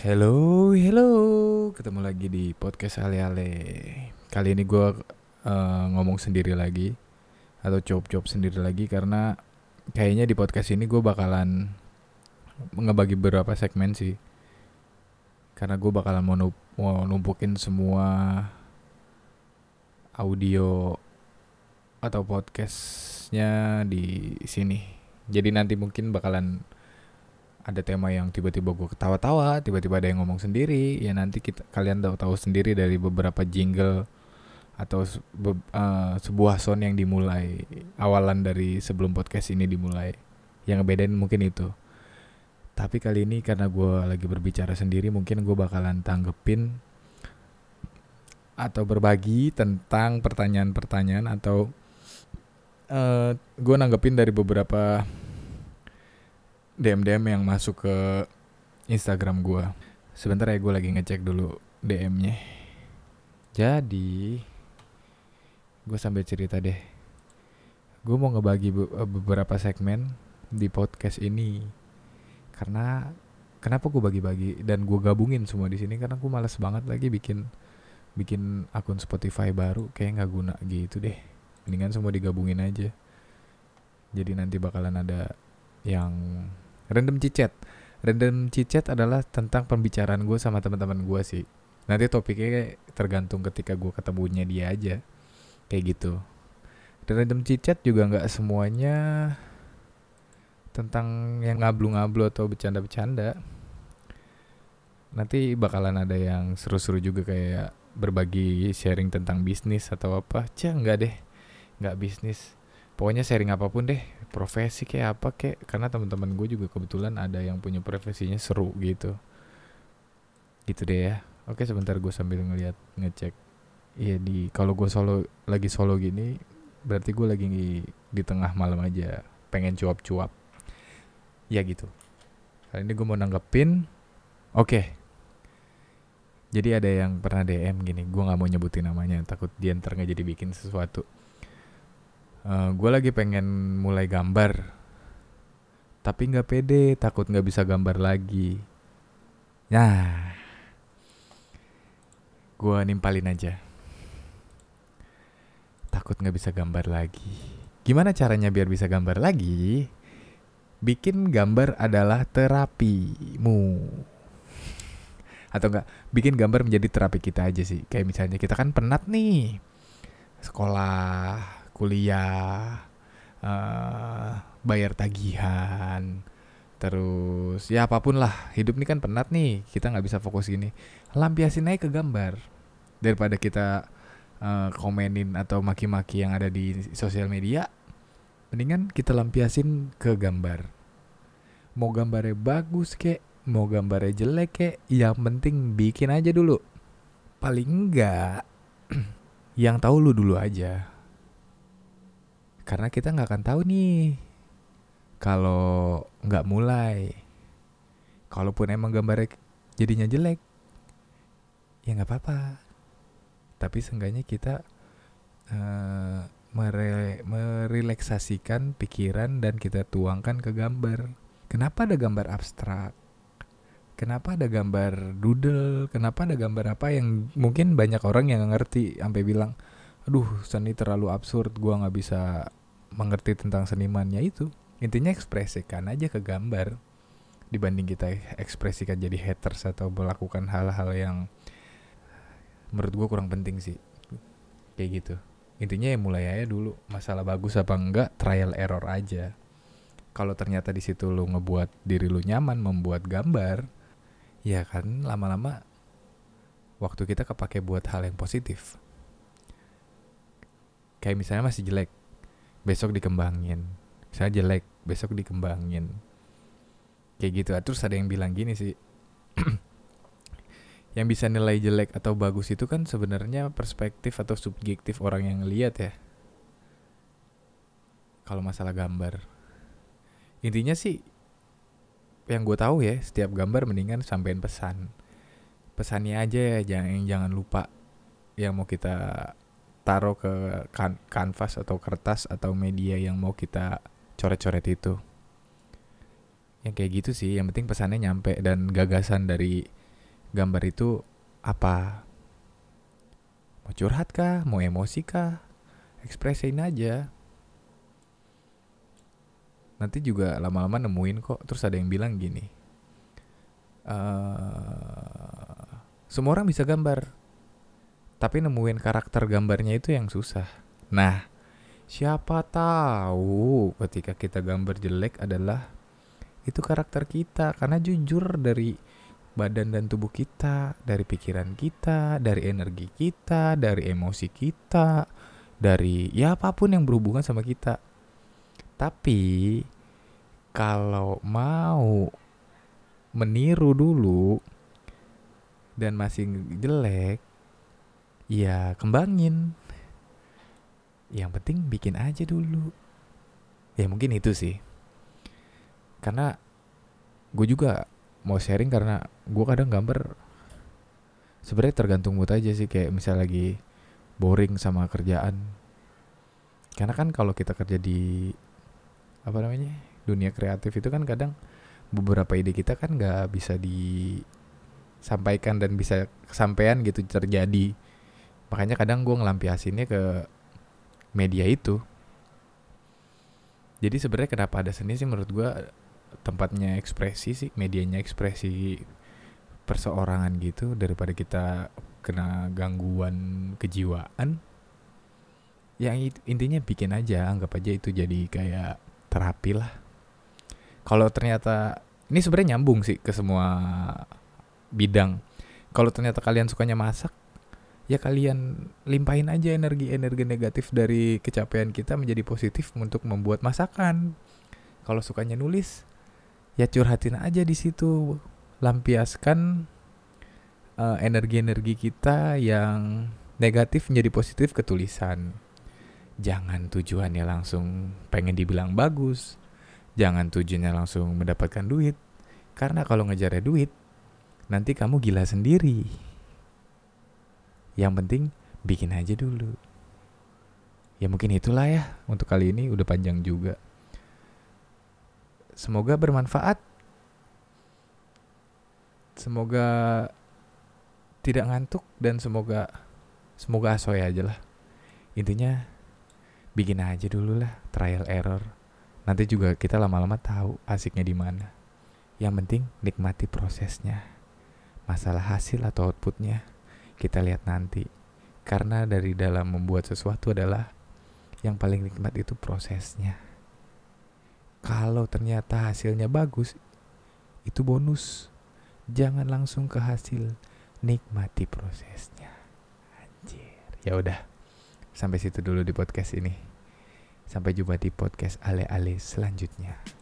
Hello, hello. Ketemu lagi di podcast Ale-Ale. Kali ini gue uh, ngomong sendiri lagi atau cop-cop sendiri lagi karena kayaknya di podcast ini gue bakalan ngebagi beberapa segmen sih. Karena gue bakalan mau, mau numpukin semua audio atau podcastnya di sini. Jadi nanti mungkin bakalan ada tema yang tiba-tiba gue ketawa-tawa, tiba-tiba ada yang ngomong sendiri, ya nanti kita kalian tahu tahu sendiri dari beberapa jingle atau be, uh, sebuah sound yang dimulai awalan dari sebelum podcast ini dimulai. Yang ngebedain mungkin itu. Tapi kali ini karena gue lagi berbicara sendiri, mungkin gue bakalan tanggepin atau berbagi tentang pertanyaan-pertanyaan atau uh, gue nanggepin dari beberapa DM DM yang masuk ke Instagram gue. Sebentar ya gue lagi ngecek dulu DM-nya. Jadi gue sambil cerita deh. Gue mau ngebagi eh, beberapa segmen di podcast ini karena kenapa gue bagi-bagi dan gue gabungin semua di sini karena gue males banget lagi bikin bikin akun Spotify baru kayak nggak guna gitu deh mendingan semua digabungin aja jadi nanti bakalan ada yang Random cicet. Random cicet adalah tentang pembicaraan gue sama teman-teman gue sih. Nanti topiknya tergantung ketika gue ketemunya dia aja. Kayak gitu. Dan random cicet juga nggak semuanya tentang yang ngablu-ngablu atau bercanda-bercanda. Nanti bakalan ada yang seru-seru juga kayak berbagi sharing tentang bisnis atau apa. Cah nggak deh, nggak bisnis. Pokoknya sharing apa pun deh profesi kayak apa kayak karena teman-teman gue juga kebetulan ada yang punya profesinya seru gitu. Gitu deh ya. Oke sebentar gue sambil ngeliat ngecek. Iya di kalau gue solo lagi solo gini berarti gue lagi di, di tengah malam aja pengen cuap-cuap. Ya gitu. Kali ini gue mau nanggepin oke. Jadi ada yang pernah DM gini gue nggak mau nyebutin namanya takut dia ntar nggak jadi bikin sesuatu uh, eh, gue lagi pengen mulai gambar tapi nggak pede takut nggak bisa gambar lagi. Nah gue nimpalin aja. Takut nggak bisa gambar lagi. Gimana caranya biar bisa gambar lagi? Bikin gambar adalah terapimu. Atau enggak bikin gambar menjadi terapi kita aja sih. Kayak misalnya kita kan penat nih sekolah kuliah, uh, bayar tagihan, terus ya apa pun lah hidup ini kan penat nih kita nggak bisa fokus gini. Lampiasin aja ke gambar daripada kita uh, komenin atau maki-maki yang ada di sosial media mendingan kita lampiasin ke gambar. Mau gambarnya bagus kek mau gambarnya jelek kek yang penting bikin aja dulu. Paling enggak yang tahu lu dulu aja karena kita nggak akan tahu nih kalau nggak mulai. Kalaupun emang gambarnya jadinya jelek, ya nggak apa-apa. Tapi seenggaknya kita uh, mere merelaksasikan pikiran dan kita tuangkan ke gambar. Kenapa ada gambar abstrak? Kenapa ada gambar doodle? Kenapa ada gambar apa yang mungkin banyak orang yang ngerti sampai bilang, aduh seni terlalu absurd, gua nggak bisa mengerti tentang senimannya itu intinya ekspresikan aja ke gambar. Dibanding kita ekspresikan jadi haters atau melakukan hal-hal yang menurut gue kurang penting sih. Kayak gitu. Intinya ya mulai aja dulu masalah bagus apa enggak trial error aja. Kalau ternyata di situ lu ngebuat diri lu nyaman membuat gambar ya kan lama-lama waktu kita kepake buat hal yang positif. Kayak misalnya masih jelek besok dikembangin. Saya jelek besok dikembangin. Kayak gitu. Terus ada yang bilang gini sih. Yang bisa nilai jelek atau bagus itu kan sebenarnya perspektif atau subjektif orang yang lihat ya. Kalau masalah gambar. Intinya sih yang gue tahu ya setiap gambar mendingan sampein pesan. Pesannya aja ya jangan jangan lupa yang mau kita taruh ke kan kanvas atau kertas atau media yang mau kita coret-coret itu. Yang kayak gitu sih. Yang penting pesannya nyampe dan gagasan dari gambar itu apa? Mau curhat kah? Mau emosi kah? Ekspresiin aja. Nanti juga lama-lama nemuin kok. Terus ada yang bilang gini uh, semua orang bisa gambar tapi nemuin karakter gambarnya itu yang susah nah siapa tahu ketika kita gambar jelek adalah itu karakter kita karena jujur dari badan dan tubuh kita, dari pikiran kita, dari energi kita, dari emosi kita, dari ya apa pun yang berhubungan sama kita. Tapi kalau mau meniru dulu dan masih jelek, ya kembangin. Yang penting bikin aja dulu. Ya mungkin itu sih. Karena gue juga mau sharing karena gue kadang gambar sebenarnya tergantung mood aja sih kayak misal lagi boring sama kerjaan karena kan kalau kita kerja di apa namanya dunia kreatif itu kan kadang beberapa ide kita kan nggak bisa disampaikan dan bisa kesampaian gitu terjadi makanya kadang gue ngelampiasinnya ke media itu. Jadi sebenarnya kenapa ada seni sih menurut gue tempatnya ekspresi sih medianya ekspresi perseorangan gitu daripada kita kena gangguan kejiwaan yang intinya bikin aja anggap aja itu jadi kayak terapi lah. Kalau ternyata ini sebenarnya nyambung sih ke semua bidang. Kalau ternyata kalian sukanya masak ya kalian limpahin aja energi-energi negatif dari kecapean kita menjadi positif untuk membuat masakan. Kalau sukanya nulis ya curhatin aja di situ. Lampiaskan uh, energi-energi kita yang negatif menjadi positif ke tulisan. Jangan tujuannya langsung pengen dibilang bagus. Jangan tujuannya langsung mendapatkan duit. Karena kalau ngejar duit nanti kamu gila sendiri yang penting bikin aja dulu ya mungkin itulah ya untuk kali ini udah panjang juga Semoga bermanfaat. Semoga tidak ngantuk dan semoga semoga asoy aja lah. Intinya bikin aja dulu lah trial error. Nanti juga kita lama-lama tahu asiknya di mana. Yang penting nikmati prosesnya. Masalah hasil atau outputnya kita lihat nanti. Karena dari dalam membuat sesuatu adalah yang paling nikmat itu prosesnya. Kalau ternyata hasilnya bagus, itu bonus. Jangan langsung ke hasil, nikmati prosesnya. Anjir. Ya udah. Sampai situ dulu di podcast ini. Sampai jumpa di podcast ale-ale selanjutnya.